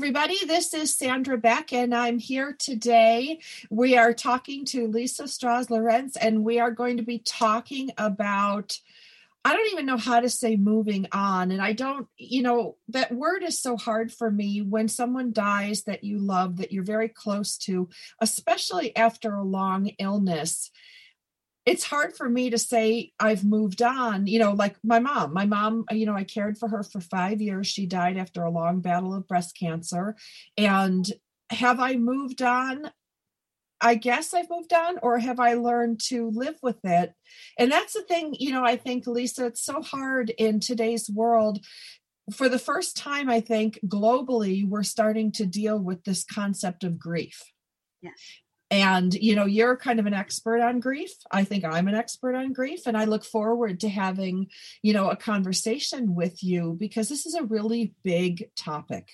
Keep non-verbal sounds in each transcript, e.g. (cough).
Everybody. This is Sandra Beck, and I'm here today. We are talking to Lisa Strauss Lorenz, and we are going to be talking about. I don't even know how to say moving on. And I don't, you know, that word is so hard for me when someone dies that you love, that you're very close to, especially after a long illness it's hard for me to say I've moved on, you know, like my mom. My mom, you know, I cared for her for five years. She died after a long battle of breast cancer. And have I moved on? I guess I've moved on, or have I learned to live with it? And that's the thing, you know, I think, Lisa, it's so hard in today's world. For the first time, I think globally, we're starting to deal with this concept of grief. Yes and you know you're kind of an expert on grief. I think i'm an expert on grief and i look forward to having you know a conversation with you because this is a really big topic.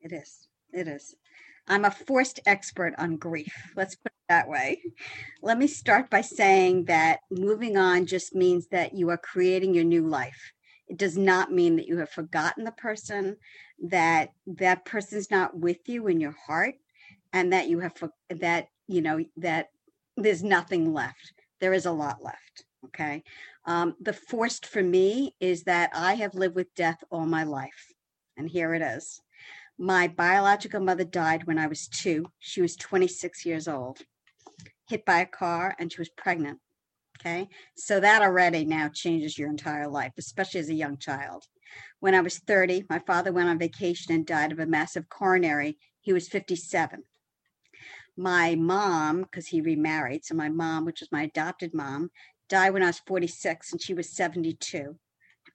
It is. It is. I'm a forced expert on grief. Let's put it that way. Let me start by saying that moving on just means that you are creating your new life. It does not mean that you have forgotten the person that that person's not with you in your heart and that you have that you know that there's nothing left. There is a lot left okay? Um, the forced for me is that i have lived with death all my life and here it is. My biological mother died when i was two. She was 26 years old hit by a car and she was pregnant okay? So that already now changes your entire life especially as a young child. When i was 30 my father went on vacation and died of a massive coronary. He was 57 my mom, because he remarried, so my mom, which was my adopted mom, died when I was 46 and she was 72.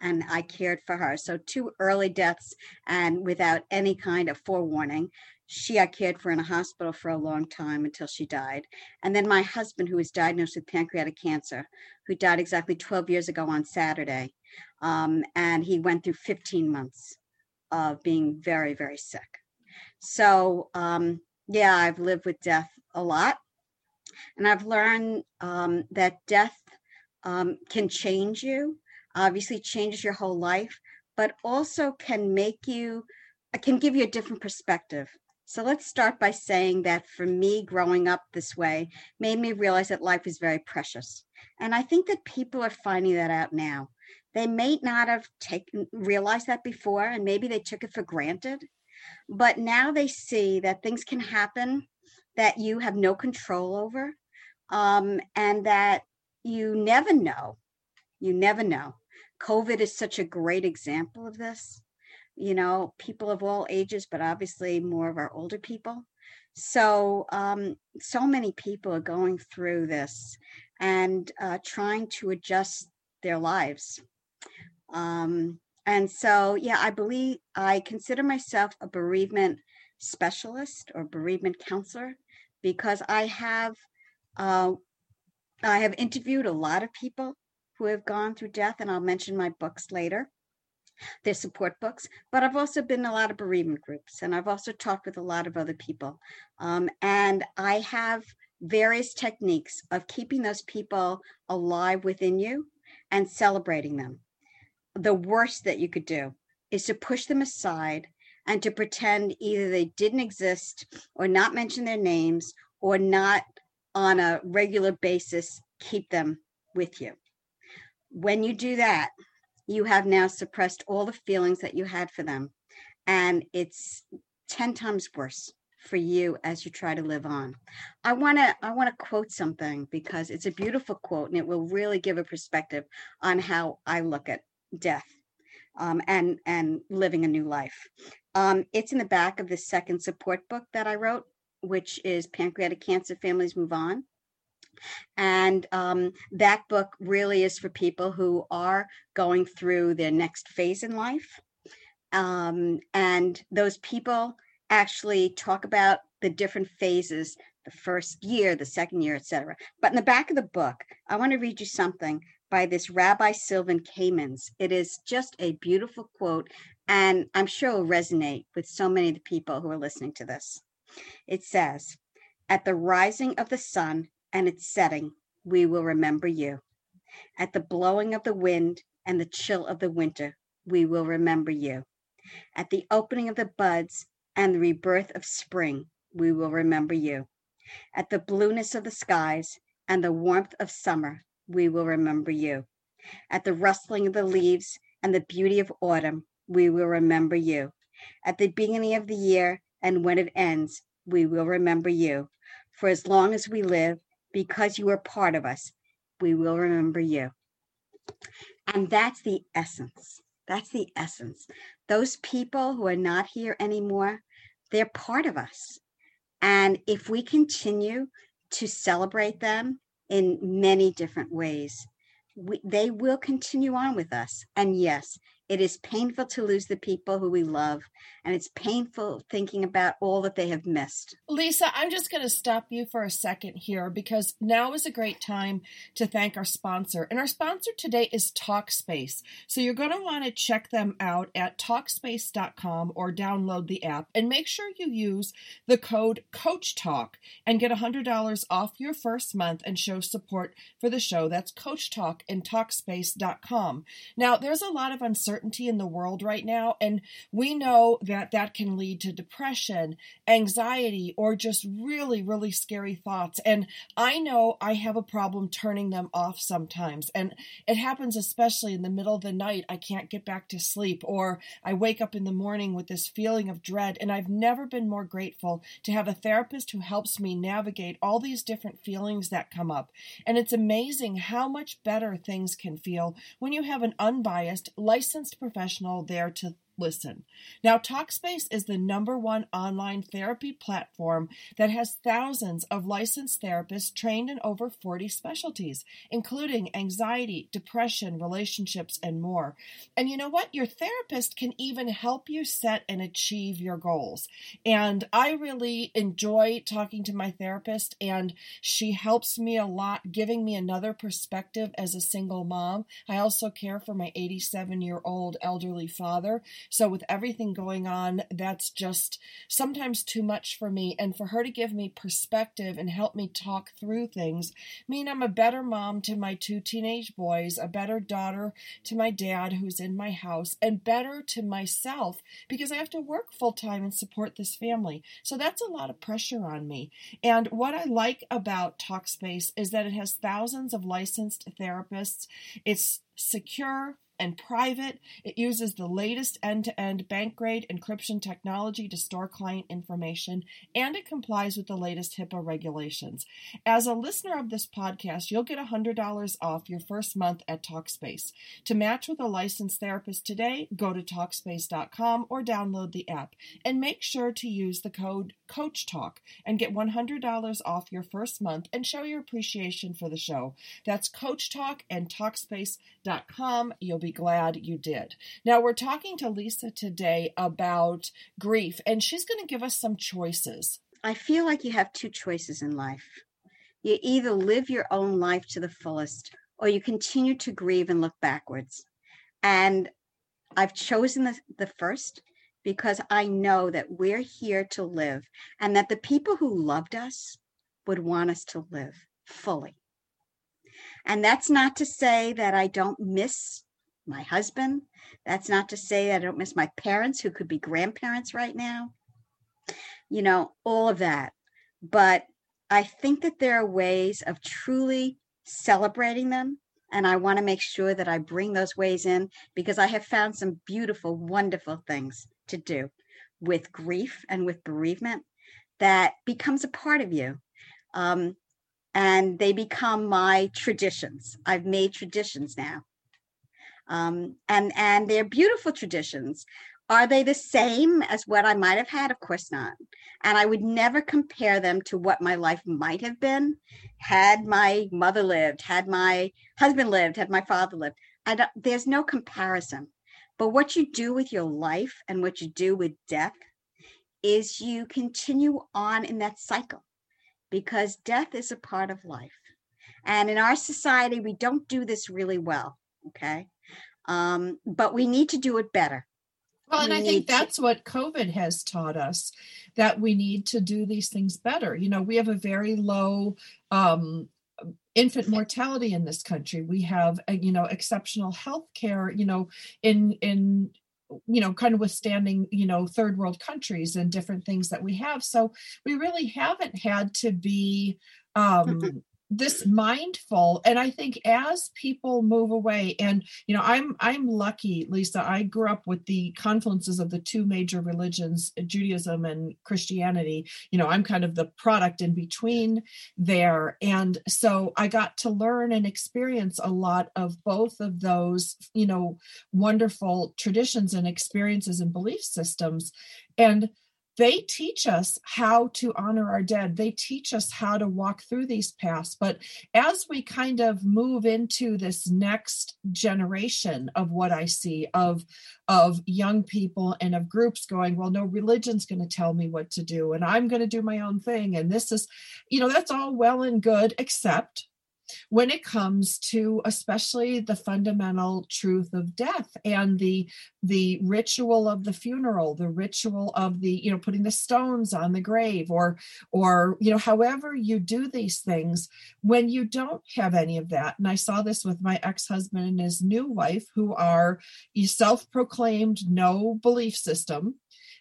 And I cared for her. So, two early deaths and without any kind of forewarning. She I cared for in a hospital for a long time until she died. And then my husband, who was diagnosed with pancreatic cancer, who died exactly 12 years ago on Saturday. Um, and he went through 15 months of being very, very sick. So, um, yeah, I've lived with death a lot. And I've learned um, that death um, can change you, obviously, changes your whole life, but also can make you, uh, can give you a different perspective. So let's start by saying that for me, growing up this way made me realize that life is very precious. And I think that people are finding that out now. They may not have taken realized that before, and maybe they took it for granted. But now they see that things can happen that you have no control over um, and that you never know. You never know. COVID is such a great example of this. You know, people of all ages, but obviously more of our older people. So, um, so many people are going through this and uh, trying to adjust their lives. Um, and so, yeah, I believe I consider myself a bereavement specialist or bereavement counselor because I have uh, I have interviewed a lot of people who have gone through death, and I'll mention my books later. They're support books, but I've also been in a lot of bereavement groups, and I've also talked with a lot of other people. Um, and I have various techniques of keeping those people alive within you and celebrating them the worst that you could do is to push them aside and to pretend either they didn't exist or not mention their names or not on a regular basis keep them with you. When you do that, you have now suppressed all the feelings that you had for them. And it's 10 times worse for you as you try to live on. I want to I want to quote something because it's a beautiful quote and it will really give a perspective on how I look at death um, and and living a new life. Um, it's in the back of the second support book that I wrote, which is Pancreatic Cancer Families Move On. And um, that book really is for people who are going through their next phase in life. Um, and those people actually talk about the different phases the first year, the second year, etc. But in the back of the book, I want to read you something by this Rabbi Sylvan Kamens. It is just a beautiful quote, and I'm sure it will resonate with so many of the people who are listening to this. It says, At the rising of the sun and its setting, we will remember you. At the blowing of the wind and the chill of the winter, we will remember you. At the opening of the buds and the rebirth of spring, we will remember you. At the blueness of the skies and the warmth of summer, we will remember you. At the rustling of the leaves and the beauty of autumn, we will remember you. At the beginning of the year and when it ends, we will remember you. For as long as we live, because you are part of us, we will remember you. And that's the essence. That's the essence. Those people who are not here anymore, they're part of us. And if we continue to celebrate them in many different ways, we, they will continue on with us. And yes, it is painful to lose the people who we love, and it's painful thinking about all that they have missed. Lisa, I'm just going to stop you for a second here because now is a great time to thank our sponsor. And our sponsor today is Talkspace. So you're going to want to check them out at Talkspace.com or download the app and make sure you use the code Coach Talk and get $100 off your first month and show support for the show. That's Coach Talk and Talkspace.com. Now, there's a lot of uncertainty uncertainty in the world right now. And we know that that can lead to depression, anxiety, or just really, really scary thoughts. And I know I have a problem turning them off sometimes. And it happens especially in the middle of the night. I can't get back to sleep, or I wake up in the morning with this feeling of dread. And I've never been more grateful to have a therapist who helps me navigate all these different feelings that come up. And it's amazing how much better things can feel when you have an unbiased, licensed professional there to listen. Now, Talkspace is the number one online therapy platform that has thousands of licensed therapists trained in over 40 specialties, including anxiety, depression, relationships, and more. And you know what? Your therapist can even help you set and achieve your goals. And I really enjoy talking to my therapist, and she helps me a lot, giving me another perspective as a single mom. I also care for my 87 year old elderly father. So, with everything going on, that's just sometimes too much for me. And for her to give me perspective and help me talk through things mean I'm a better mom to my two teenage boys, a better daughter to my dad who's in my house, and better to myself because I have to work full time and support this family. So, that's a lot of pressure on me. And what I like about Talkspace is that it has thousands of licensed therapists. It's secure, and private. It uses the latest end to end bank grade encryption technology to store client information, and it complies with the latest HIPAA regulations. As a listener of this podcast, you'll get $100 off your first month at Talkspace. To match with a licensed therapist today, go to Talkspace.com or download the app. And make sure to use the code CoachTalk and get $100 off your first month and show your appreciation for the show. That's Coach Talk and Talkspace.com. You'll be glad you did. Now, we're talking to Lisa today about grief, and she's going to give us some choices. I feel like you have two choices in life. You either live your own life to the fullest or you continue to grieve and look backwards. And I've chosen the, the first because I know that we're here to live and that the people who loved us would want us to live fully. And that's not to say that I don't miss my husband. That's not to say I don't miss my parents who could be grandparents right now. You know, all of that. But I think that there are ways of truly celebrating them. And I want to make sure that I bring those ways in because I have found some beautiful, wonderful things to do with grief and with bereavement that becomes a part of you. Um, and they become my traditions. I've made traditions now um, and and they're beautiful traditions. Are they the same as what I might have had? Of course not. And I would never compare them to what my life might have been had my mother lived, had my husband lived, had my father lived. I there's no comparison. But what you do with your life and what you do with death is you continue on in that cycle. because death is a part of life. And in our society, we don't do this really well. Okay. Um, but we need to do it better. Well, and We I think to- that's what COVID has taught us that we need to do these things better. You know, we have a very low um, infant mortality in this country. We have, uh, you know, exceptional health care, you know, in, in, you know, kind of withstanding, you know, third world countries and different things that we have. So we really haven't had to be um, this mindful. And I think as people move away, and you know, I'm I'm lucky, Lisa. I grew up with the confluences of the two major religions, uh, Judaism and Christianity. You know, I'm kind of the product in between there. And so I got to learn and experience a lot of both of those, you know, wonderful traditions and experiences and belief systems. And they teach us how to honor our dead. They teach us how to walk through these paths. But as we kind of move into this next generation of what I see of, of young people and of groups going, well, no, religion's going to tell me what to do, and I'm going to do my own thing. And this is, you know, that's all well and good, except when it comes to especially the fundamental truth of death and the the ritual of the funeral the ritual of the you know putting the stones on the grave or or you know however you do these things when you don't have any of that and i saw this with my ex-husband and his new wife who are self-proclaimed no belief system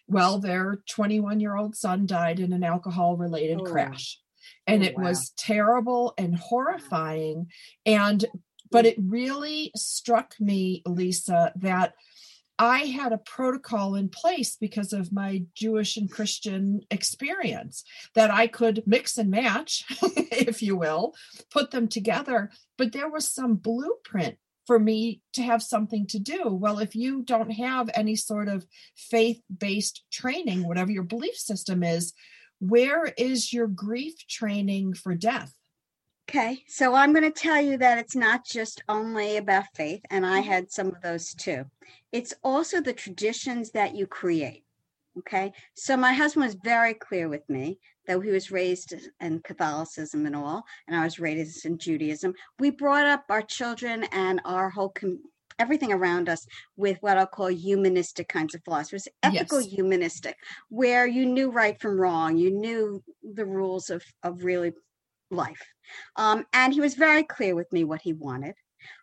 well their 21 year old son died in an alcohol related Oh. crash and Oh, it wow. was terrible and mm. horrifying and but mm. it really struck me lisa that i had a protocol in place because of my jewish and christian experience that i could mix and match (laughs) if you will put them together but there was some blueprint for me to have something to do. Well if you don't have any sort of faith based training whatever your belief system is where is your grief training for death? Okay, so I'm going to tell you that it's not just only about faith, and I mm-hmm. had some of those too. It's also the traditions that you create. Okay, so my husband was very clear with me, though he was raised in Catholicism and all, and I was raised in Judaism. We brought up our children and our whole com- everything around us with what I'll call humanistic kinds of philosophers, ethical Yes. humanistic, where you knew right from wrong, you knew the rules of of really life. Um, and he was very clear with me what he wanted.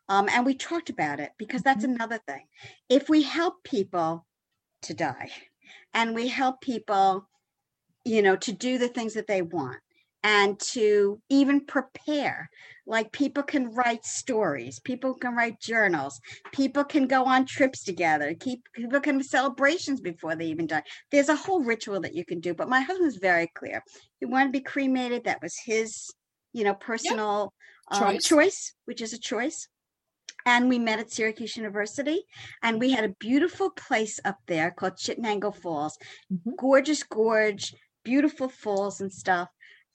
Um, and we talked about it because that's another thing. If we help people to die and we help people, you know, to do the things that they want and to even prepare, like people can write stories, people can write journals, people can go on trips together, keep people can have celebrations before they even die. There's a whole ritual that you can do. But my husband was very clear. He wanted to be cremated. That was his, you know, personal um, Choice. choice, which is a choice. And we met at Syracuse University, and we had a beautiful place up there called Chittenango Falls. Mhm. Gorgeous gorge, beautiful falls and stuff.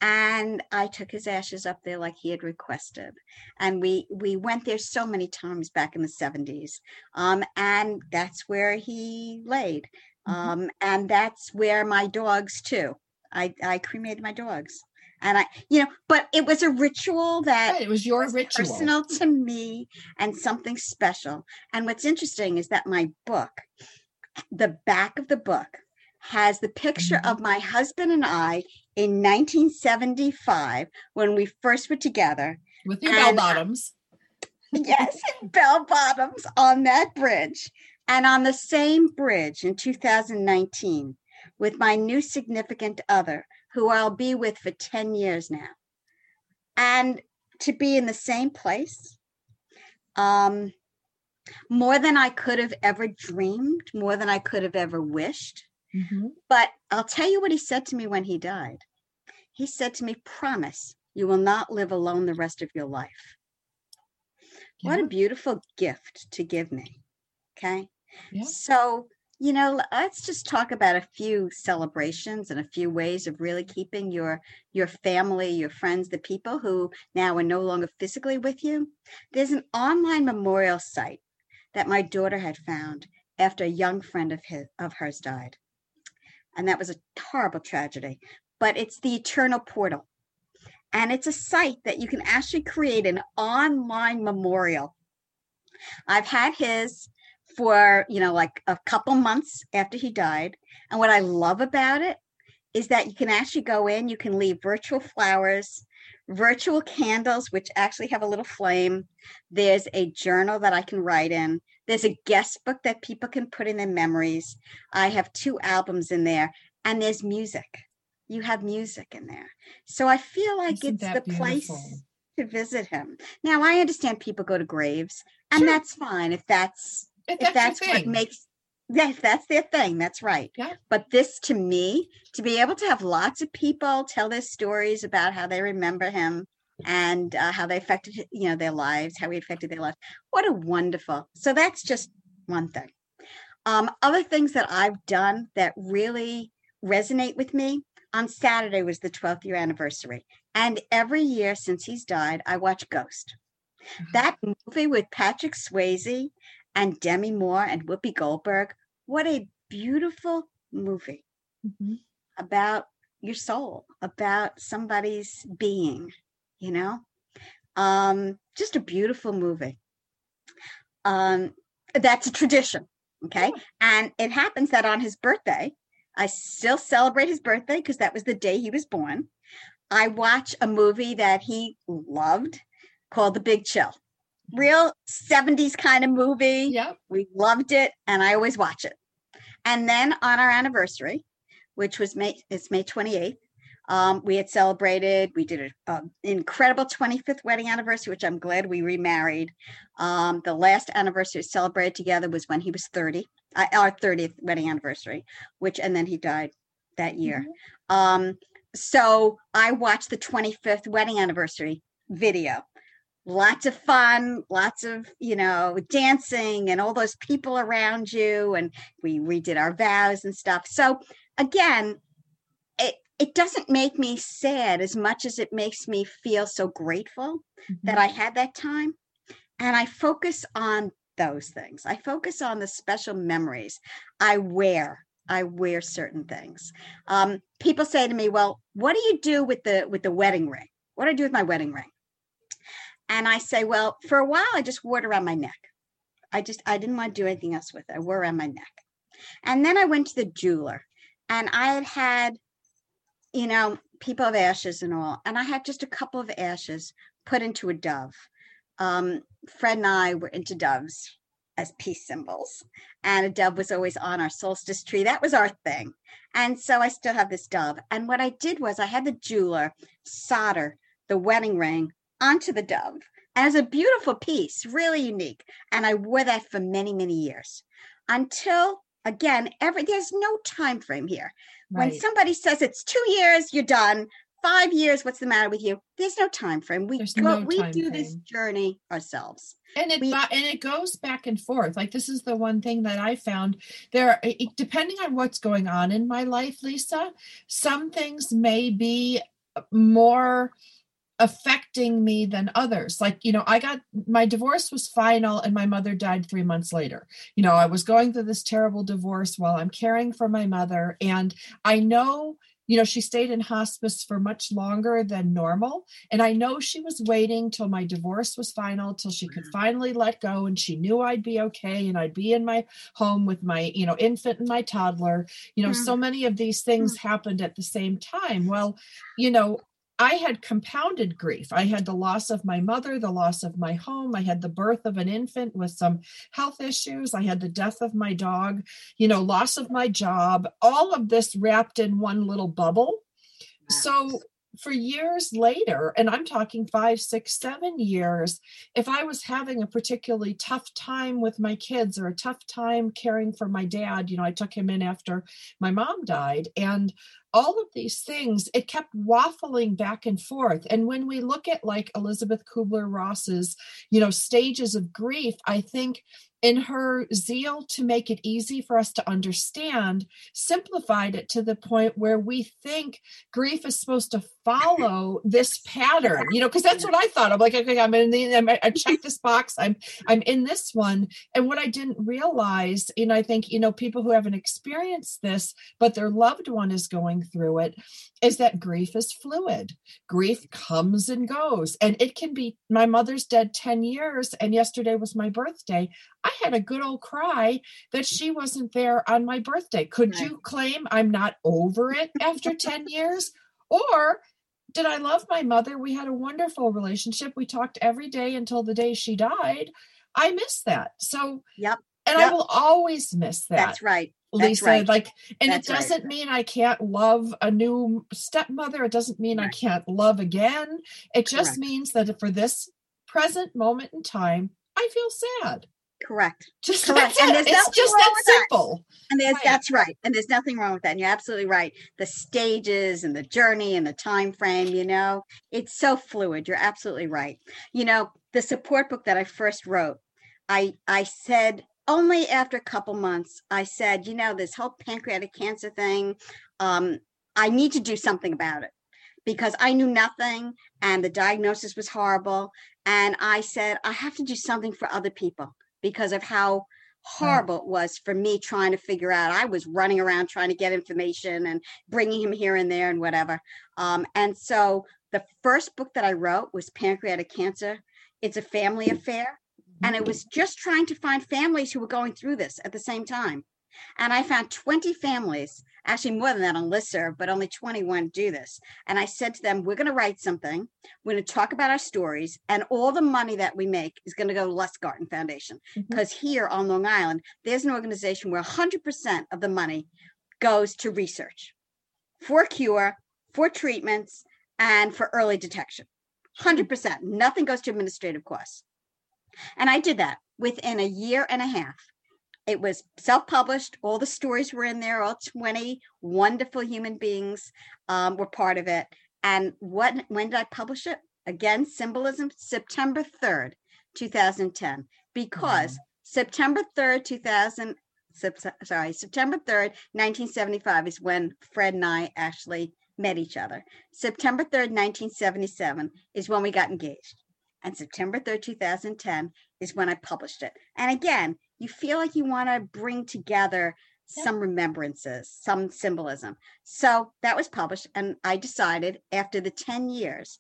And I took his ashes up there like he had requested. And we we went there so many times back in the 70s. Um, and that's where he laid. Mhm. Um, and that's where my dogs too. I, I cremated my dogs. And I, you know, but it was a ritual that Right, it was your was ritual. personal to me and something special. And what's interesting is that my book, the back of the book, has the picture Mhm. of my husband and I in 1975 when we first were together. with your bell bottoms. (laughs) Yes, bell bottoms on that bridge. And on the same bridge in 2019 with my new significant other, who I'll be with for 10 years now. And to be in the same place, um, more than I could have ever dreamed, more than I could have ever wished. Mhm. But I'll tell you what he said to me when he died. He said to me, Promise you will not live alone the rest of your life. What a beautiful gift to give me. Okay. Yeah. So, you know, let's just talk about a few celebrations and a few ways of really keeping your your family, your friends, the people who now are no longer physically with you. There's an online memorial site that my daughter had found after a young friend of his of hers died. And that was a horrible tragedy. But it's the eternal portal. And it's a site that you can actually create an online memorial. I've had his for, you know, like a couple months after he died. And what I love about it is that you can actually go in, you can leave virtual flowers, virtual candles, which actually have a little flame. There's a journal that I can write in. There's a guest book that people can put in their memories. I have two albums in there, and there's music. You have music in there. So I feel like Isn't it's the that place to visit him. Now, I understand people go to graves, and Sure. that's fine if that's If if that's, that's what makes if that's their thing, that's right. Yeah. But this to me, to be able to have lots of people tell their stories about how they remember him and uh, how they affected you know their lives, how he affected their lives. What a wonderful. So that's just one thing. Um, other things that I've done that really resonate with me. On Saturday was the 12th year anniversary. And every year since he's died, I watch Ghost. Mm-hmm. That movie with Patrick Swayze and Demi Moore and Whoopi Goldberg. What a beautiful movie Mhm. about your soul, about somebody's being, you know? Um, just a beautiful movie. Um, that's a tradition, okay? And it happens that on his birthday, I still celebrate his birthday because that was the day he was born. I watch a movie that he loved called The Big Chill. Real 70s kind of movie. Yep. We loved it, and I always watch it. And then on our anniversary, which was May, it's May 28th, um, we had celebrated. We did an incredible 25th wedding anniversary, which I'm glad we remarried. Um, the last anniversary we celebrated together was when he was 30, uh, our 30th wedding anniversary, which, and then he died that year. Um, so I watched the 25th wedding anniversary video lots of fun, lots of, you know, dancing and all those people around you. And we redid our vows and stuff. So again, it, doesn't make me sad as much as it makes me feel so grateful that I had that time. And I focus on those things. I focus on the special memories I wear. I wear certain things. Um, people say to me, "Well, what do you do with the with the wedding ring? What do I do with my wedding ring?" And I say, well, for a while, I just wore it around my neck. I just, I didn't want to do anything else with it. I wore it around my neck. And then I went to the jeweler and I had had, you know, people of ashes and all. And I had just a couple of ashes put into a dove. Um, Fred and I were into doves as peace symbols. And a dove was always on our solstice tree. That was our thing. And so I still have this dove. And what I did was I had the jeweler solder the wedding ring onto the dove. And a beautiful piece, really unique. And I wore that for many, many years until again, every there's no time frame here. When somebody says it's two years, you're done. Five years, what's the matter with you? There's no time frame. We There's go, no we do this journey ourselves. and it we- and it goes back and forth like this is the one thing that i found there depending on what's going on in my life lisa some things may be more affecting me than others like you know i got my divorce was final and my mother died 3 months later you know i was going through this terrible divorce while i'm caring for my mother and i know you know she stayed in hospice for much longer than normal and I know she was waiting till my divorce was final, till she could mm-hmm. finally let go. And she knew I'd be okay and I'd be in my home with my, you know, infant and my toddler. You know, so mm-hmm. many of these things mm-hmm. happened at the same time. Well, you know, I had compounded grief. I had the loss of my mother, the loss of my home. I had the birth of an infant with some health issues. I had the death of my dog, you know, loss of my job, all of this wrapped in one little bubble. So for years later, and I'm talking five, six, seven years, if I was having a particularly tough time with my kids or a tough time caring for my dad, you know, I took him in after my mom died. And all of these things, it kept waffling back and forth. And when we look at like Elizabeth Kubler Ross's, you know, stages of grief, I think in her zeal to make it easy for us to understand, simplified it to the point where we think grief is supposed to follow (laughs) this pattern, you know, because that's what I thought. I'm like, okay, I'm in the, I'm, I check this box. I'm, I'm in this one. And what I didn't realize, and I think, you know, people who haven't experienced this, but their loved one is going going through it is that grief is fluid. Grief comes and goes. And it can be my mother's dead 10 years, and yesterday was my birthday. I had a good old cry that she wasn't there on my birthday. Could right. you claim I'm not over it after 10 (laughs) years? Or did I love my mother? We had a wonderful relationship. We talked every day until the day she died. I miss that. So, yep. And yep. I will always miss that. That's right. Lisa, right. like, and That's it doesn't right. mean I can't love a new stepmother. It doesn't mean right. I can't love again. It just Correct. means that for this present moment in time, I feel sad. Correct. Just correct. And there's it's just that simple. That. And there's right. that's right. And there's nothing wrong with that. And you're absolutely right. The stages and the journey and the time frame, you know, it's so fluid. You're absolutely right. You know, the support book that I first wrote, I I said only after a couple months, I said, you know, this whole pancreatic cancer thing, um, I need to do something about it because I knew nothing and the diagnosis was horrible. And I said, I have to do something for other people because of how horrible it was for me trying to figure out. I was running around trying to get information and bringing him here and there and whatever. Um, and so the first book that I wrote was Pancreatic Cancer. It's a family affair. And it was just trying to find families who were going through this at the same time. And I found 20 families, actually more than that on listserv, but only 21 do this. And I said to them, we're going to write something. We're going to talk about our stories. And all the money that we make is going to go to Lustgarten Foundation. Because mm-hmm. here on Long Island, there's an organization where 100% of the money goes to research for cure, for treatments, and for early detection. 100%. Nothing goes to administrative costs. And I did that within a year and a half. It was self published. All the stories were in there. All 20 wonderful human beings um, were part of it. And what, when did I publish it? Again, symbolism, September 3rd, 2010, because mm-hmm. September 3rd, 2000, sorry, September 3rd, 1975 is when Fred and I actually met each other. September 3rd, 1977 is when we got engaged and September 3rd, 2010 is when I published it. And again, you feel like you want to bring together yep. some remembrances, some symbolism. So that was published. And I decided after the 10 years,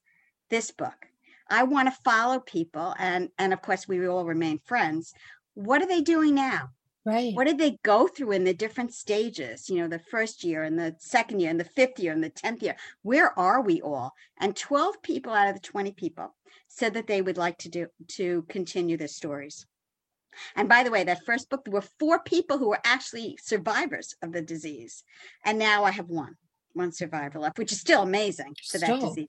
this book, I want to follow people. And, and of course, we all remain friends. What are they doing now? Right. What did they go through in the different stages? You know, the first year and the second year and the fifth year and the 10th year. Where are we all? And 12 people out of the 20 people said that they would like to do to continue their stories. And by the way, that first book, there were four people who were actually survivors of the disease. And now I have one, one survivor left, which is still amazing for still. that disease.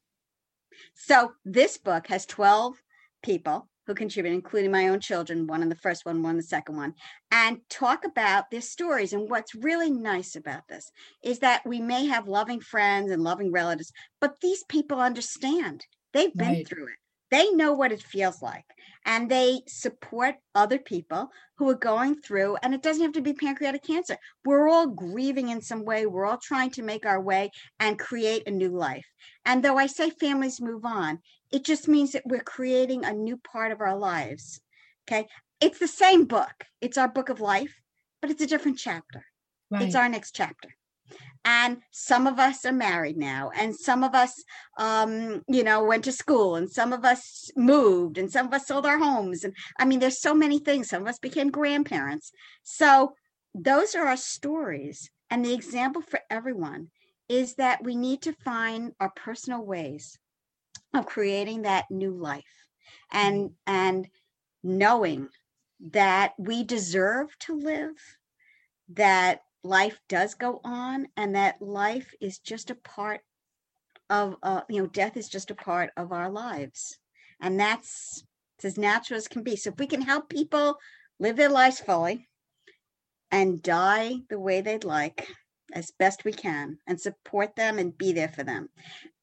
So this book has 12 people who contribute, including my own children, one in the first one, one in the second one, and talk about their stories. And what's really nice about this is that we may have loving friends and loving relatives, but these people understand. They've been right. through it. They know what it feels like and they support other people who are going through, and it doesn't have to be pancreatic cancer. We're all grieving in some way. We're all trying to make our way and create a new life. And though I say families move on, it just means that we're creating a new part of our lives. Okay. It's the same book, it's our book of life, but it's a different chapter. Right. It's our next chapter and some of us are married now and some of us um, you know went to school and some of us moved and some of us sold our homes and i mean there's so many things some of us became grandparents so those are our stories and the example for everyone is that we need to find our personal ways of creating that new life and and knowing that we deserve to live that life does go on and that life is just a part of uh, you know death is just a part of our lives. And that's it's as natural as can be. So if we can help people live their lives fully and die the way they'd like as best we can and support them and be there for them.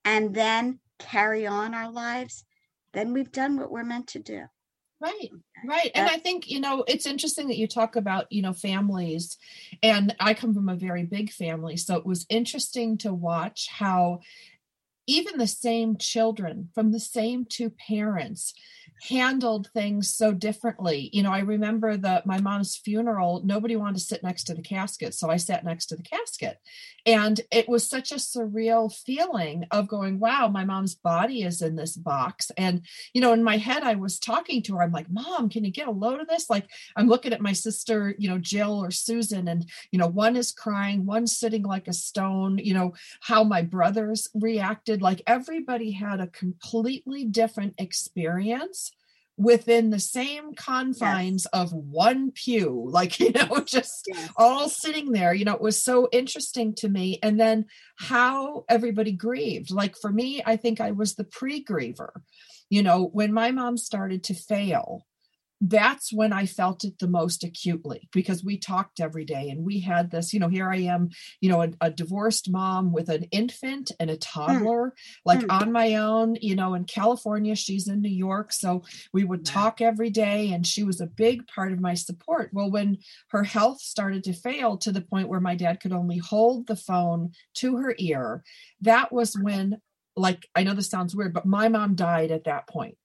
And then carry on our lives then we've done what we're meant to do Right, right. And I think, you know, it's interesting that you talk about, you know, families. And I come from a very big family. So it was interesting to watch how even the same children from the same two parents handled things so differently. You know, I remember the my mom's funeral, nobody wanted to sit next to the casket. So I sat next to the casket. And it was such a surreal feeling of going, wow, my mom's body is in this box. And, you know, in my head, I was talking to her. I'm like, Mom, can you get a load of this? Like, I'm looking at my sister, you know, Jill or Susan, and, you know, one is crying, one's sitting like a stone, you know, how my brothers reacted. Like, everybody had a completely different experience within the same confines yes. of one pew (laughs) like you know just yes. all sitting there you know it was so interesting to me and then how everybody grieved like for me i think i was the pre-griever you know when my mom started to fail that's when I felt it the most acutely because we talked every day and we had this, you know, here I am, you know, a, a divorced mom with an infant and a hmm. toddler, mm. like mm. on my own, you know, in California, she's in New York. So we would talk every day and she was a big part of my support. Well, when her health started to fail to the point where my dad could only hold the phone to her ear, that was when like I know this sounds weird, but my mom died at that point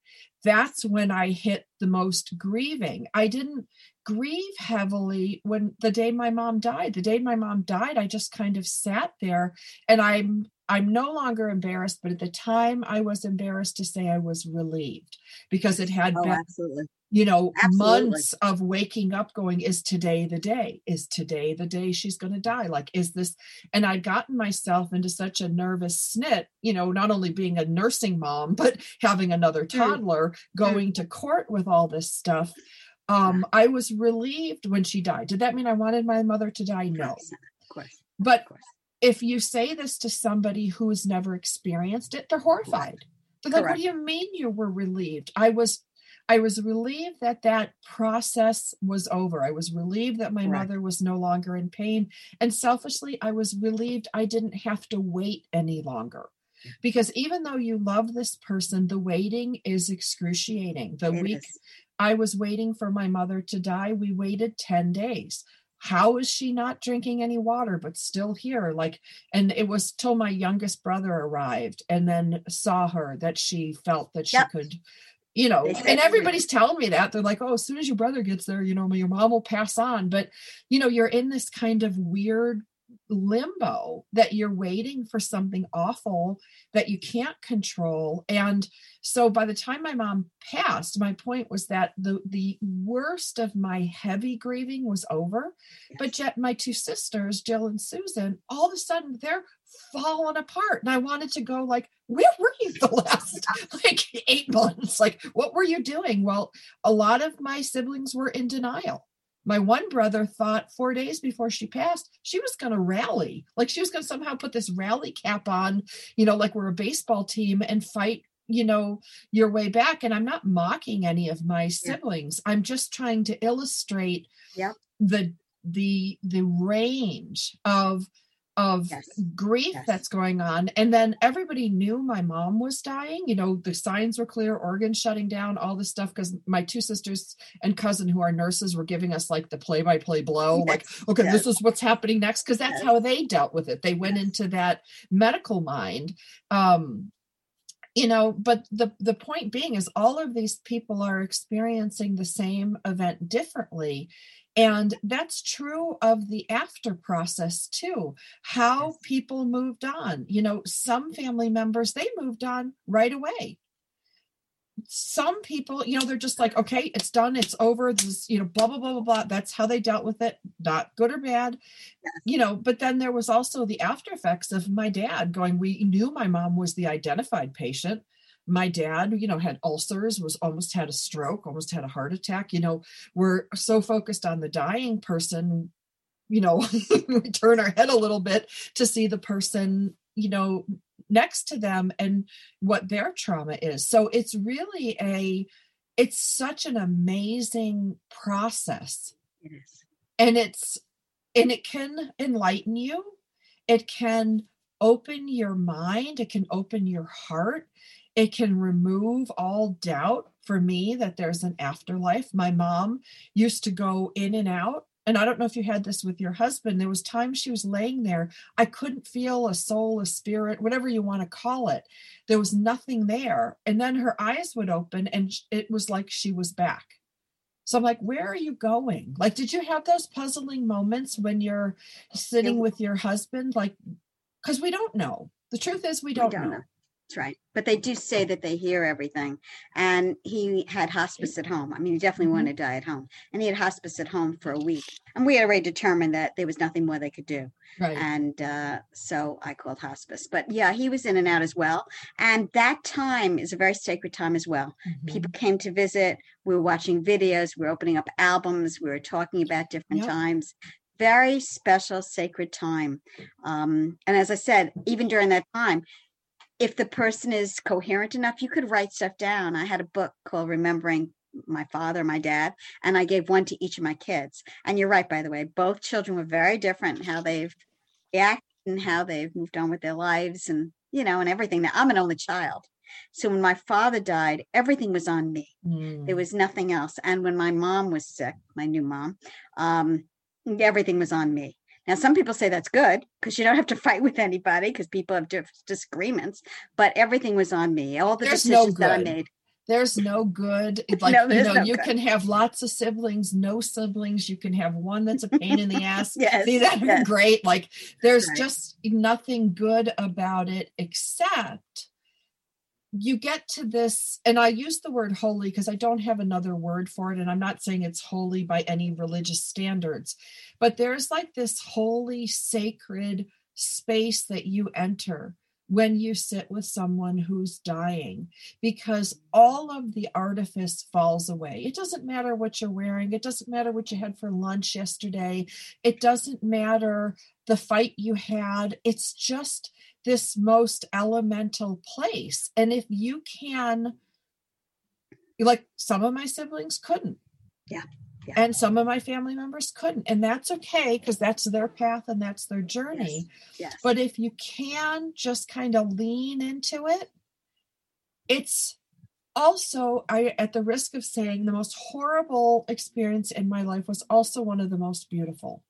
that's when I hit the most grieving. I didn't grieve heavily when the day my mom died. The day my mom died, I just kind of sat there and I'm I'm no longer embarrassed, but at the time I was embarrassed to say I was relieved because it had oh, been absolutely you know Absolutely. months of waking up going is today the day? Is today the day she's going to die? Like is this and i'd gotten myself into such a nervous snit you know not only being a nursing mom but having another toddler going to court with all this stuff um i was relieved when she died. Did that mean i wanted my mother to die? No. of course but of course. if you say this to somebody who's never experienced it they're horrified. They're like what do you mean you were relieved? I was I was relieved that that process was over. I was relieved that my right. mother was no longer in pain. And selfishly, I was relieved I didn't have to wait any longer. Mm. Because even though you love this person, the waiting is excruciating. The it week is. I was waiting for my mother to die, we waited 10 days how is she not drinking any water but still here like and it was till my youngest brother arrived and then saw her that she felt that she yep. could you know and everybody's telling me that. They're like oh as soon as your brother gets there you know your mom will pass on. But you know you're in this kind of weird limbo that you're waiting for something awful that you can't control. And so by the time my mom passed my point was that the the worst of my heavy grieving was over. Yes. but yet my two sisters jill and susan all of a sudden they're falling apart. And i wanted to go like where were you the last (laughs) like eight months? Like what were you doing? Well a lot of my siblings were in denial my one brother thought four days before she passed, she was going to rally. Like she was going to somehow put this rally cap on, you know, like we're a baseball team and fight, you know, your way back. And I'm not mocking any of my siblings. Yeah. I'm just trying to illustrate yeah. the the the range of of yes. grief yes. that's going on. And then everybody knew my mom was dying. You know, the signs were clear, organs shutting down, all this stuff, because my two sisters and cousin who are nurses were giving us like the play by play blow, yes. like, okay, this is what's happening next, because that's how they dealt with it. They went into that medical mind. Um, you know but the the point being is all of these people are experiencing the same event differently and that's true of the after process too. How yes. people moved on. You know, some family members, they moved on right away. Some people, you know, they're just like, okay, it's done, it's over. This is, you know, blah, blah, blah, blah, blah. That's how they dealt with it, not good or bad. Yes. You know, but then there was also the after effects of my dad going, we knew my mom was the identified patient my dad you know had ulcers was almost had a stroke almost had a heart attack you know we're so focused on the dying person you know (laughs) we turn our head a little bit to see the person you know next to them and what their trauma is. So it's really a it's such an amazing process. Is and it's and it can enlighten you. It can open your mind. It can open your heart it can remove all doubt for me that there's an afterlife. My mom used to go in and out and I don't know if you had this with your husband, there was times she was laying there. I couldn't feel a soul, a spirit, whatever you want to call it. There was nothing there. And then her eyes would open and it was like she was back. So I'm like, where are you going? Like, did you have those puzzling moments when you're sitting with your husband? Like, because we don't know. The truth is, we don't, we don't know. know. That's right. But they do say that they hear everything. And he had hospice at home. I mean, he definitely mm-hmm. wanted to die at home. And he had hospice at home for a week. And we had already determined that there was nothing more they could do. Right. And uh, so I called hospice. But yeah, he was in and out as well. And that time is a very sacred time as well. Mm-hmm. People came to visit. We were watching videos. We were opening up albums. We were talking about different yep. times very special sacred time um, and as i said even during that time if the person is coherent enough, you could write stuff down. I had a book called Remembering my father, my dad, and I gave one to each of my kids. And you're right, by the way, both children were very different how they've reacted and how they've moved on with their lives and, you know, and everything. Now, I'm an only child. So when my father died, everything was on me. Mm. There was nothing else. And when my mom was sick, my new mom, um, everything was on me. Now, some people say that's good because you don't have to (laughs) fight with anybody because people have disagreements. But everything was on me. All the There's decisions no that I made. There's no good. (laughs) Like no, you know, no you good. can have lots of siblings, no siblings. You can have one that's a pain in the ass. (laughs) yes, See, that yes. great. Like there's right. just nothing good about it except you get to this, and I use the word holy because I don't have another word for it, and I'm not saying it's holy by any religious standards, but there's like this holy, sacred space that you enter when you sit with someone who's dying because all of the artifice falls away. It doesn't matter what you're wearing, it doesn't matter what you had for lunch yesterday, it doesn't matter the fight you had. It's just this most elemental place. And if you can, like some of my siblings couldn't. Yeah. yeah. And some of my family members couldn't. And that's okay because that's their path and that's their journey. Yes. yes. But if you can just kind of lean into it, it's also i at the risk of saying the most horrible experience in my life was also one of the most beautiful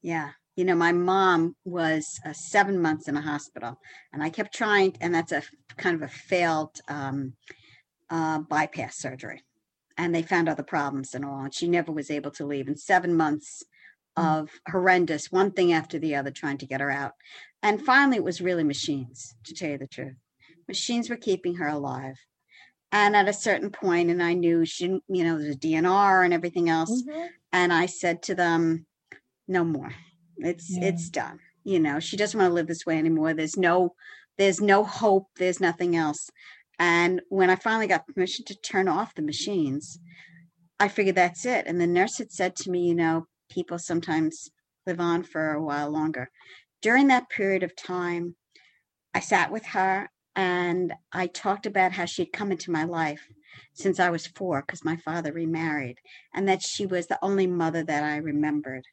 yeah you know, my mom was uh, seven months in a hospital, and I kept trying, and that's a kind of a failed um, uh, bypass surgery. And they found other problems and all, and she never was able to leave. In seven months mm. of horrendous, one thing after the other, trying to get her out. And finally, it was really machines, to tell you the truth. Machines were keeping her alive. And at a certain point, and I knew she, you know, there's DNR and everything else. Mm-hmm. And I said to them, no more it's yeah. it's done. You know, she doesn't want to live this way anymore. There's no there's no hope. There's nothing else. And when I finally got permission to turn off the machines, I figured that's it. And the nurse had said to me, you know, people sometimes live on for a while longer. During that period of time, I sat with her and I talked about how she had come into my life since I was four because my father remarried, and that she was the only mother that I remembered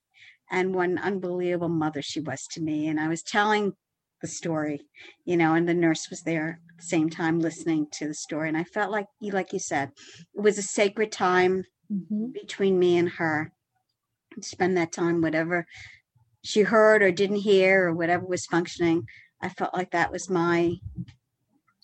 and what an unbelievable mother she was to me. And I was telling the story, you know, and the nurse was there at the same time listening to the story. And I felt like you, like you said, it was a sacred time mm-hmm. between me and her. Spend that time, whatever she heard or didn't hear or whatever was functioning. I felt like that was my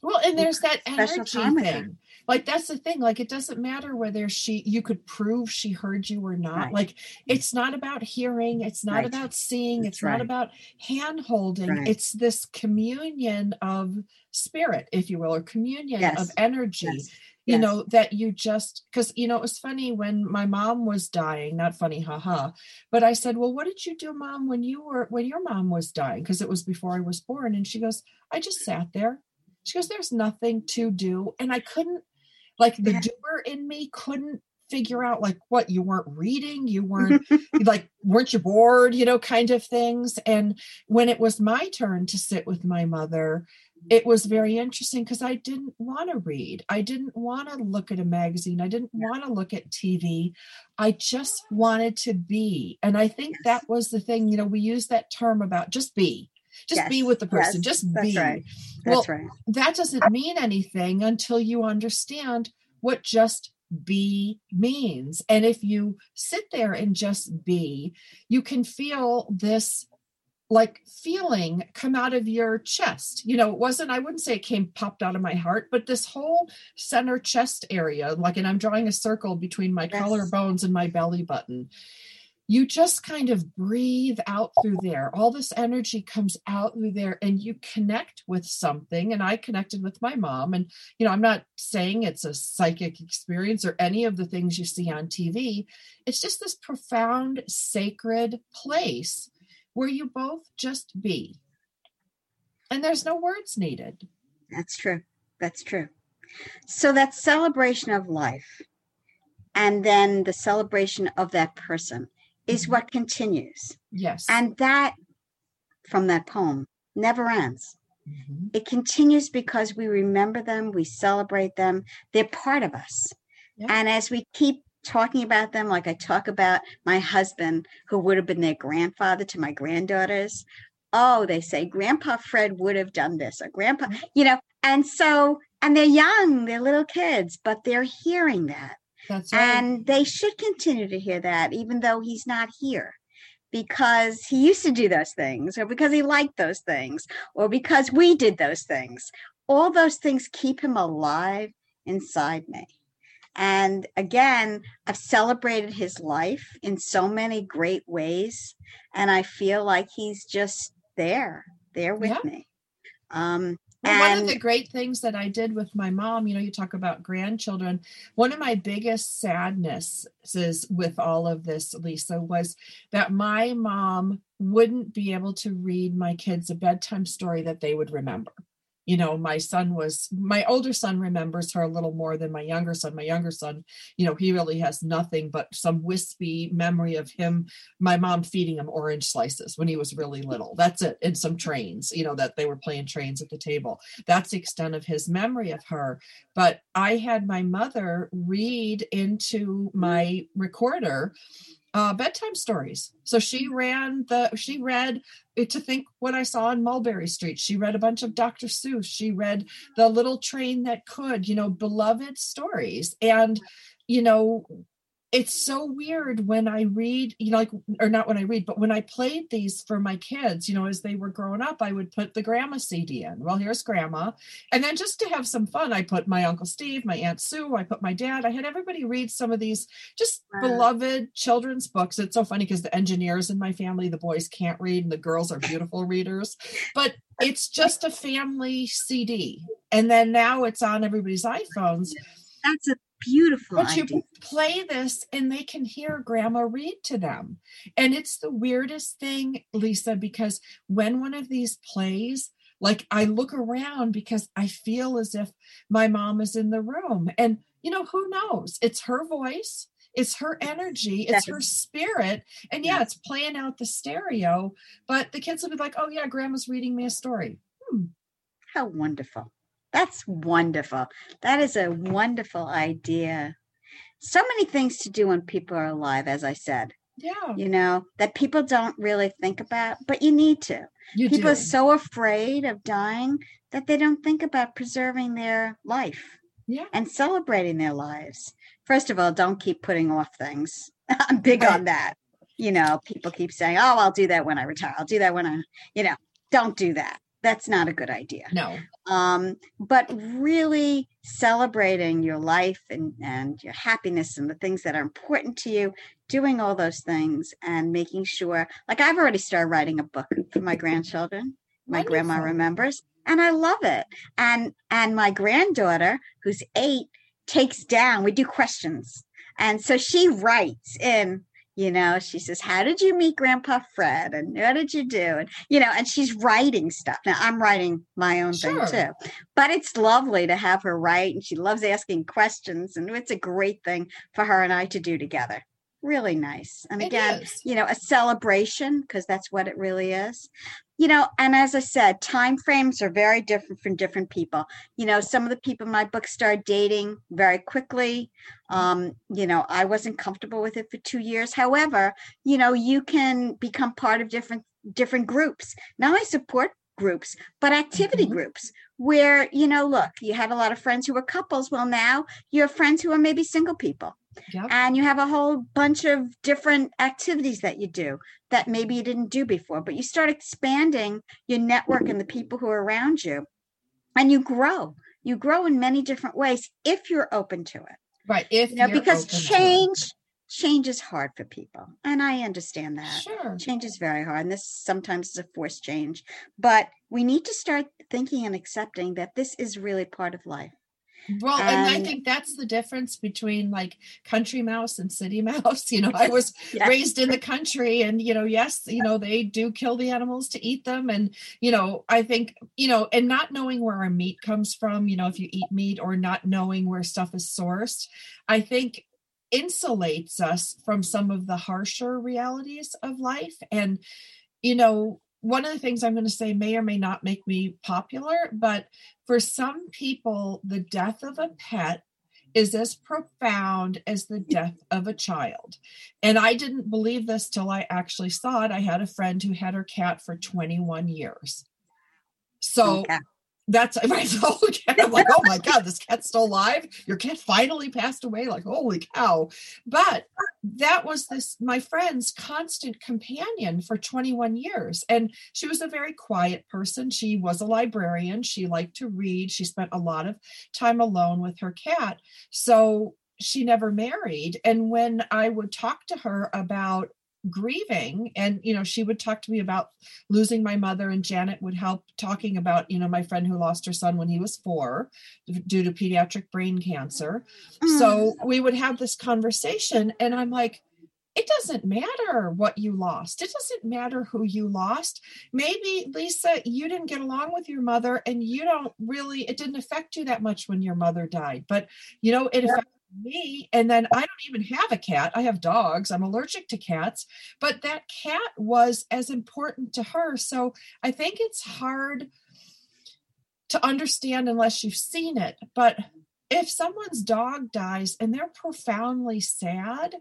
well, and there's that energy thing like that's the thing like it doesn't matter whether she you could prove she heard you or not right. like it's not about hearing it's not right. about seeing that's it's right. not about hand holding it's this communion of spirit if you will or communion yes. of energy yes. you yes. know that you just because you know it was funny when my mom was dying not funny haha but i said well what did you do mom when you were when your mom was dying because it was before i was born and she goes i just sat there she goes there's nothing to do and i couldn't like the yeah. doer in me couldn't figure out like what you weren't reading you weren't (laughs) like weren't you bored you know kind of things. And when it was my turn to sit with my mother it was very interesting because i didn't want to read. I didn't want to look at a magazine. I didn't want to look at tv i just wanted to be. And i think yes. that was the thing you know we use that term about just be just yes. be with the person yes. just That's be right. That's well, right. that doesn't mean anything until you understand what just be means. And if you sit there and just be, you can feel this like feeling come out of your chest. You know, it wasn't, I wouldn't say it came popped out of my heart, but this whole center chest area, like, and I'm drawing a circle between my yes. collarbones and my belly button you just kind of breathe out through there. All this energy comes out through there and you connect with something. And I connected with my mom. And, you know, I'm not saying it's a psychic experience or any of the things you see on TV. It's just this profound, sacred place where you both just be. And there's no words needed. That's true. That's true. So that celebration of life and then the celebration of that person is what continues. Yes. And that from that poem never ends. Mm-hmm. It continues because we remember them, we celebrate them, they're part of us. Yeah. And as we keep talking about them, like I talk about my husband, who would have been their grandfather to my granddaughters. Oh, they say Grandpa Fred would have done this, or Grandpa, mm-hmm. you know, and so, and they're young, they're little kids, but they're hearing that. That's right. And they should continue to hear that, even though he's not here, because he used to do those things, or because he liked those things, or because we did those things. All those things keep him alive inside me. And again, I've celebrated his life in so many great ways. And I feel like he's just there, there with yeah. me. Um, well, one of the great things that I did with my mom, you know, you talk about grandchildren. One of my biggest sadnesses with all of this, Lisa, was that my mom wouldn't be able to read my kids a bedtime story that they would remember you know my son was my older son remembers her a little more than my younger son. My younger son you know he really has nothing but some wispy memory of him my mom feeding him orange slices when he was really little. That's it and some trains you know that they were playing trains at the table. That's the extent of his memory of her. But i had my mother read into my recorder uh, bedtime stories. So she ran the she read to think what I saw on Mulberry Street. She read a bunch of Dr. Seuss. She read The Little Train That Could, you know, beloved stories. And you know, it's so weird when I read, you know, like, or not when I read, but when I played these for my kids, you know, as they were growing up, I would put the grandma CD in. Well, here's grandma. And then just to have some fun, I put my Uncle Steve, my Aunt Sue, I put my dad. I had everybody read some of these just wow. beloved children's books. It's so funny because the engineers in my family, the boys can't read and the girls are beautiful readers. But it's just a family CD. And then now it's on everybody's iPhones. That's a beautiful. But idea. you play this and they can hear grandma read to them. And it's the weirdest thing, Lisa, because when one of these plays, like I look around because I feel as if my mom is in the room. And, you know, who knows? It's her voice, it's her energy, it's her spirit. And yeah, it's playing out the stereo, but the kids will be like, oh, yeah, grandma's reading me a story. Hmm. How wonderful. That's wonderful. That is a wonderful idea. So many things to do when people are alive, as I said. Yeah. You know, that people don't really think about, but you need to. You people do. are so afraid of dying that they don't think about preserving their life. Yeah. And celebrating their lives. First of all, don't keep putting off things. (laughs) I'm big right. on that. You know, people keep saying, "Oh, I'll do that when I retire. I'll do that when I," you know, don't do that that's not a good idea. No. Um, but really celebrating your life and, and your happiness and the things that are important to you, doing all those things and making sure, like I've already started writing a book for my grandchildren. My Wonderful. grandma remembers, and I love it. And and my granddaughter, who's eight, takes down, we do questions. And so she writes in you know she says how did you meet grandpa fred? And what did you do? And you know and she's writing stuff. Now i'm writing my own sure. thing too. But it's lovely to have her write and she loves asking questions and it's a great thing for her and i to do together really nice. And again you know a celebration because that's what it really is. You know and as i said time frames are very different from different people. You know some of the people in my book start dating very quickly. Um you know i wasn't comfortable with it for two years. However you know you can become part of different different groups. Now i support groups, but activity Mhm. groups where, you know, look, you had a lot of friends who were couples. Well, now you have friends who are maybe single people. Yep. And you have a whole bunch of different activities that you do that maybe you didn't do before, but you start expanding your network and the people who are around you, and you grow. You grow in many different ways if you're open to it. Right. If You know, because open to it. change change is hard for people. And I understand that. Sure. Change is very hard, and this sometimes is a forced change. But we need to start thinking and accepting that this is really part of life. Well, and I think that's the difference between like country mouse and city (laughs) mouse. You know, I was (laughs) Yeah. raised in the country and you know, yes, you know, they do kill the animals to eat them and you know, I think, you know, and not knowing where our meat comes from, you know, if you eat meat or not knowing where stuff is sourced, I think insulates us from some of the harsher realities of life and you know, one of the things I'm going to say may or may not make me popular, but for some people, the death of a pet is as profound as the (laughs) death of a child. And I didn't believe this till I actually saw it. I had a friend who had her cat for 21 years. So Okay. That's (laughs) cat. I'm like, oh my God, this cat's still alive. Your cat finally passed away. Like, holy cow. But that was this my friend's constant companion for 21 years. And she was a very quiet person. She was a librarian. She liked to read. She spent a lot of time alone with her cat. So she never married. And when I would talk to her about grieving. And you know she would talk to me about losing my mother and janet would help talking about you know my friend who lost her son when he was four due to pediatric brain cancer. Mm. so we would have this conversation and i'm like it doesn't matter what you lost. It doesn't matter who you lost. Maybe lisa you didn't get along with your mother and you don't really it didn't affect you that much when your mother died but you know it affected me and then i don't even have a cat. I have dogs. I'm allergic to cats but that cat was as important to her. So i think it's hard to understand unless you've seen it but if someone's dog dies and they're profoundly sad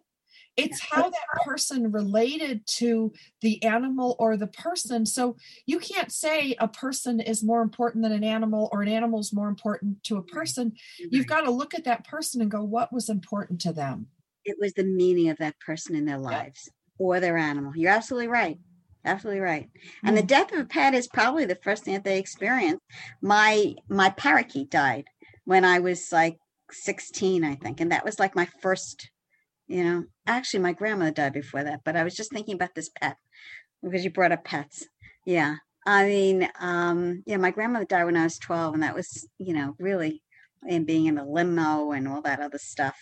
it's how that person related to the animal or the person so you can't say a person is more important than an animal or an animal is more important to a person you've got to look at that person and go what was important to them it was the meaning of that person in their lives or their animal. You're absolutely right. Absolutely right. And the Mm. death of a pet is probably the first thing that they experience. My my parakeet died when I was like 16, I think. And that was like my first, you know, actually my grandmother died before that, but I was just thinking about this pet because you brought up pets. Yeah. I mean, um, yeah, my grandmother died when I was 12, and that was, you know, really and being in a limo and all that other stuff.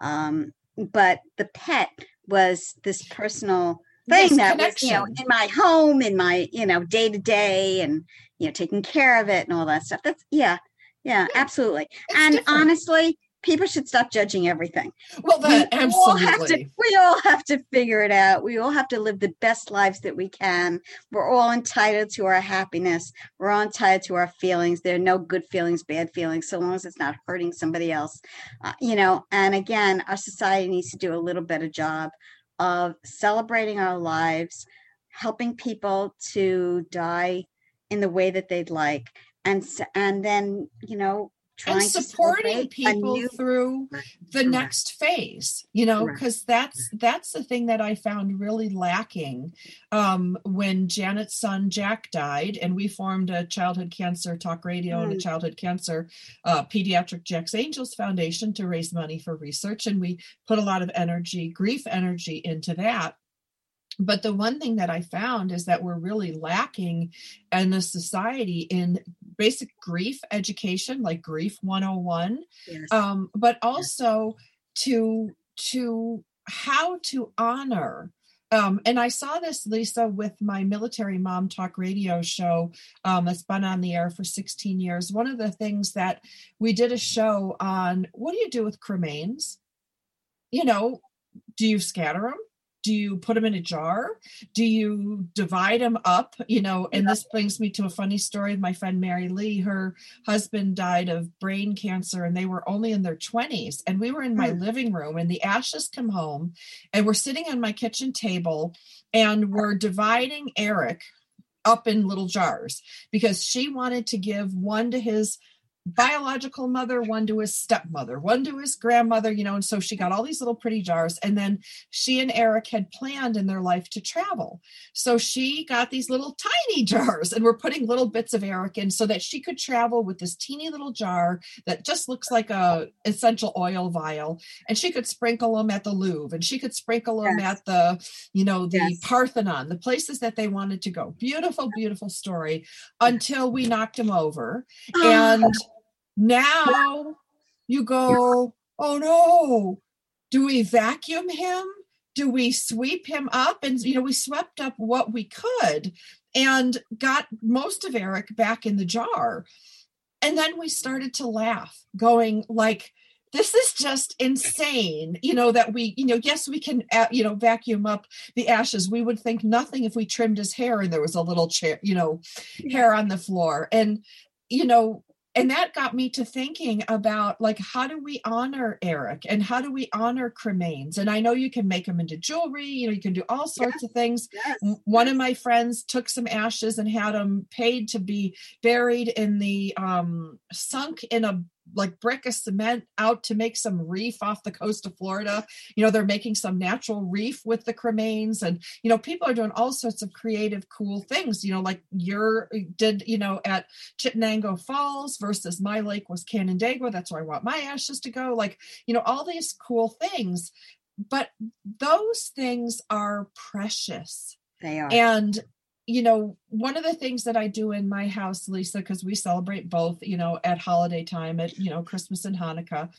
Um, but the pet was this personal thing Yes, that was, you know, in my home, in my, you know, day to day, and you know, taking care of it and all that stuff. That's yeah, yeah, Yeah, absolutely. And different. honestly, people should stop judging everything. well that we all have to we all have to figure it out. We all have to live the best lives that we can. We're all entitled to our happiness. We're all entitled to our feelings. There are no good feelings, bad feelings, so long as it's not hurting somebody else. Uh, you know, and again, our society needs to do a little better job of celebrating our lives, helping people to die in the way that they'd like, and and then you know and supporting people new- through the Correct. next phase you know because that's that's the thing that i found really lacking um when janet's son jack died and we formed a childhood cancer talk radio and a Mm. childhood cancer uh, pediatric jack's angels foundation to raise money for research and we put a lot of energy grief energy into that but the one thing that I found is that we're really lacking in the society in basic grief education, like grief 101, Yes. um, but also to to how to honor. Um, and I saw this, Lisa, with my military mom talk radio show um, that's been on the air for 16 years. One of the things that we did a show on what do you do with cremains? You know, do you scatter them? Do you put them in a jar? Do you divide them up? You know, and this brings me to a funny story of my friend Mary Lee. Her husband died of brain cancer and they were only in their 20s. And we were in my hmm. living room and the ashes come home and we're sitting on my kitchen table and we're dividing Eric up in little jars because she wanted to give one to his biological mother, one to his stepmother, one to his grandmother, you know, and so she got all these little pretty jars. And then she and Eric had planned in their life to travel. So she got these little tiny (laughs) jars and we're putting little bits of Eric in so that she could travel with this teeny little jar that just looks like a essential oil vial. And she could sprinkle them at the Louvre and she could sprinkle them yes. at the, you know, the yes. Parthenon, the places that they wanted to go. Beautiful, beautiful story until we knocked him over. Oh, and now you go, oh no, do we vacuum him? Do we sweep him up? And, you know, we swept up what we could and got most of Eric back in the jar. And then we started to laugh, going like, this is just insane you know that we you know yes we can uh, you know vacuum up the ashes we would think nothing if we trimmed his hair and there was a little chair you know hair on the floor and you know and that got me to thinking about like how do we honor eric and how do we honor cremains and i know you can make them into jewelry you know you can do all sorts yes, of things yes, one yes. of my friends took some ashes and had them paid to be buried in the um sunk in a like brick of cement out to make some reef off the coast of Florida. You know, they're making some natural reef with the cremains, and you know, people are doing all sorts of creative, cool things. You know, like you're uh, did you know at Chittenango Falls versus my lake was Canandaigua. That's where I want my ashes to go. Like you know, all these cool things, but those things are precious. They are. And you know, one of the things that I do in my house, Lisa, because we celebrate both, you know, at holiday time, at, you know, Christmas and Hanukkah,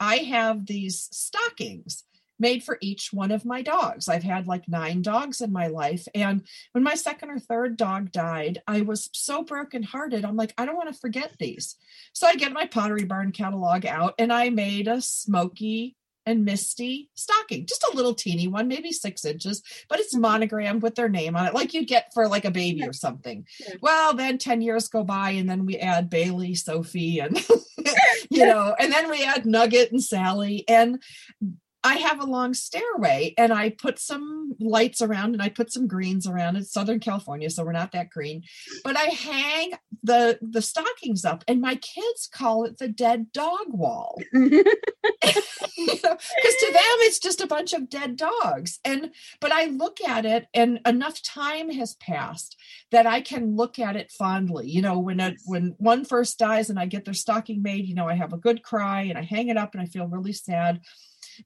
I have these stockings made for each one of my dogs. I've had like nine dogs in my life. And when my second or third dog died, I was so brokenhearted. I'm like, I don't want to forget these. So I get my Pottery Barn catalog out and I made a smoky and Misty stocking, just a little teeny one, maybe six inches, but it's mm-hmm. monogrammed with their name on it, like you get for like a baby or something. Well, then 10 years go by, and then we add Bailey, Sophie, and (laughs) (laughs) you know, and then we add Nugget and Sally. And I have a long stairway and I put some lights around and I put some greens around. It's Southern California, so we're not that green. But I hang the the stockings up and my kids call it the dead dog wall. (laughs) Because to them it's just a bunch of dead dogs. And but I look at it and enough time has passed that I can look at it fondly. You know, when a, when one first dies and I get their stocking made, you know, I have a good cry and I hang it up and I feel really sad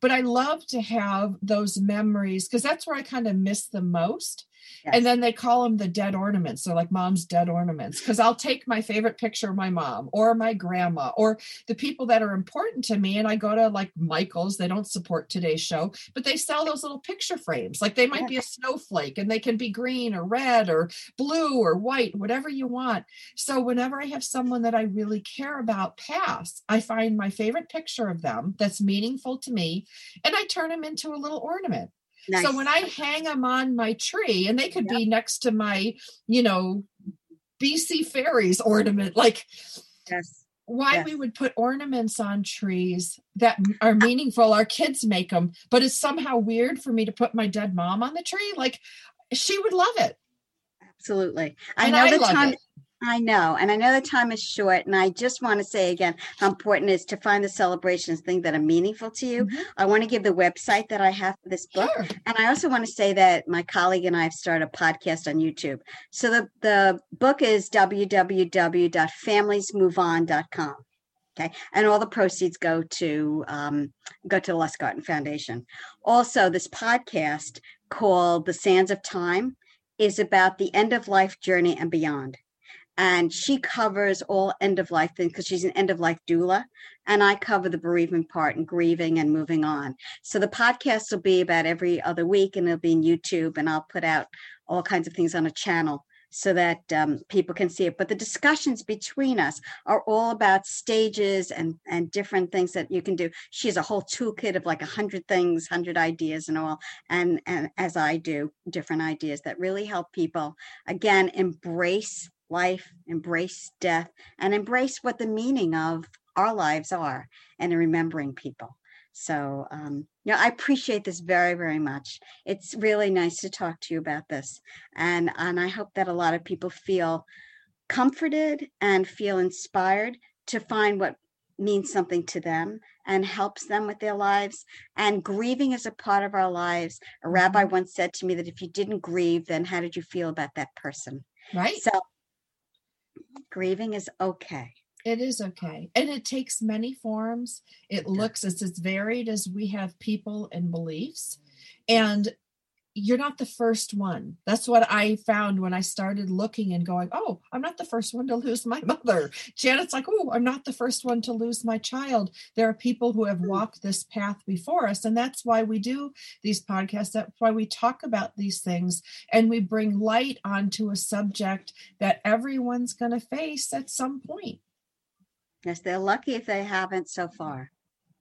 but I love to have those memories because that's where I kind of miss the most. Yes. And then they call them the dead ornaments. They're like mom's dead ornaments. Because I'll take my favorite picture of my mom or my grandma or the people that are important to me. And I go to like Michael's. They don't support today's show, but they sell those little picture frames. Like they might be a snowflake and they can be green or red or blue or white, whatever you want. So whenever I have someone that I really care about pass, I find my favorite picture of them that's meaningful to me and I turn them into a little ornament. Nice. So when I hang them on my tree, and they could yep. be next to my, you know, BC fairies ornament, like yes. why yes. we would put ornaments on trees that are meaningful. Our kids make them, but it's somehow weird for me to put my dead mom on the tree. Like she would love it. Absolutely. I and know I the time. It. I know. And I know the time is short. And I just want to say again how important it is to find the celebrations, things that are meaningful to you. Mm-hmm. I want to give the website that I have for this book. Sure. And I also want to say that my colleague and I have started a podcast on YouTube. So the, the book is www.familiesmoveon.com. Okay, and all the proceeds go to um, go to the Lustgarten Foundation. Also, this podcast called "The Sands of Time" is about the end of life journey and beyond and she covers all end of life things because she's an end of life doula and i cover the bereavement part and grieving and moving on. So the podcast will be about every other week and it'll be in youtube and i'll put out all kinds of things on a channel so that um, people can see it. But the discussions between us are all about stages and and different things that you can do. She has a whole toolkit of like a hundred things hundred ideas and all and and as i do different ideas that really help people again embrace life, embrace death, and embrace what the meaning of our lives are and remembering people. So, um, yeah, I appreciate this very, very much. It's really nice to talk to you about this, and and I hope that a lot of people feel comforted and feel inspired to find what means something to them and helps them with their lives. And grieving is a part of our lives. A rabbi Mhm. once said to me that if you didn't grieve, then how did you feel about that person? Right? So, grieving is okay. It is okay. And it takes many forms. It looks as as varied as we have people and beliefs. And you're not the first one. That's what I found when I started looking and going, oh, I'm not the first one to lose my mother. Janet's like, oh, I'm not the first one to lose my child. There are people who have hmm. walked this path before us. And that's why we do these podcasts. That's why we talk about these things and we bring light onto a subject that everyone's going to face at some point. Yes, they're lucky if they haven't so far,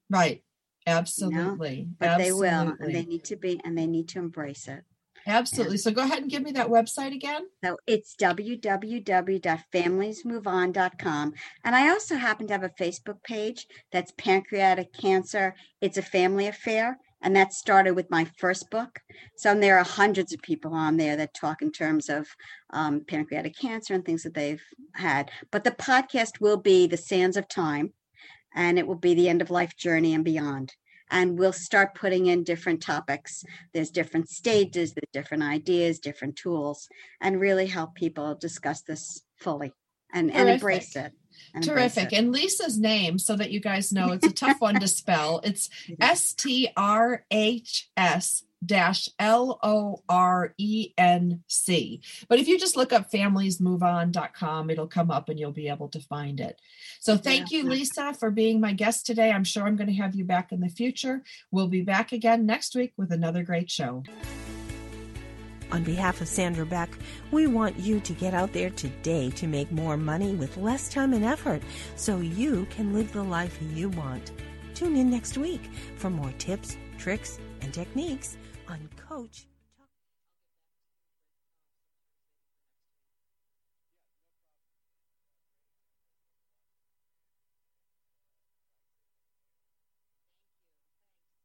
Right. Absolutely. but they will, and they need to be, and they need to embrace it. Absolutely. So go ahead and give me that website again. So it's www.familiesmoveon.com. And I also happen to have a Facebook page that's Pancreatic Cancer. It's a family affair. And that started with my first book. So there are hundreds of people on there that talk in terms of um, pancreatic cancer and things that they've had. But the podcast will be The Sands of Time, and it will be the end of life journey and beyond. And we'll start putting in different topics. There's different stages, there's different ideas, different tools, and really help people discuss this fully and, and embrace it. and Terrific. And Lisa's name, so that you guys know it's a tough one to (laughs) spell. It's S T R H S dash L O R E N C. But if you just look up familiesmoveon.com, it'll come up and you'll be able to find it. So thank you, Lisa, for being my guest today. I'm sure I'm going to have you back in the future. We'll be back again next week with another great show. On behalf of Sandra Beck, we want you to get out there today to make more money with less time and effort so you can live the life you want. Tune in next week for more tips, tricks, and techniques on Coach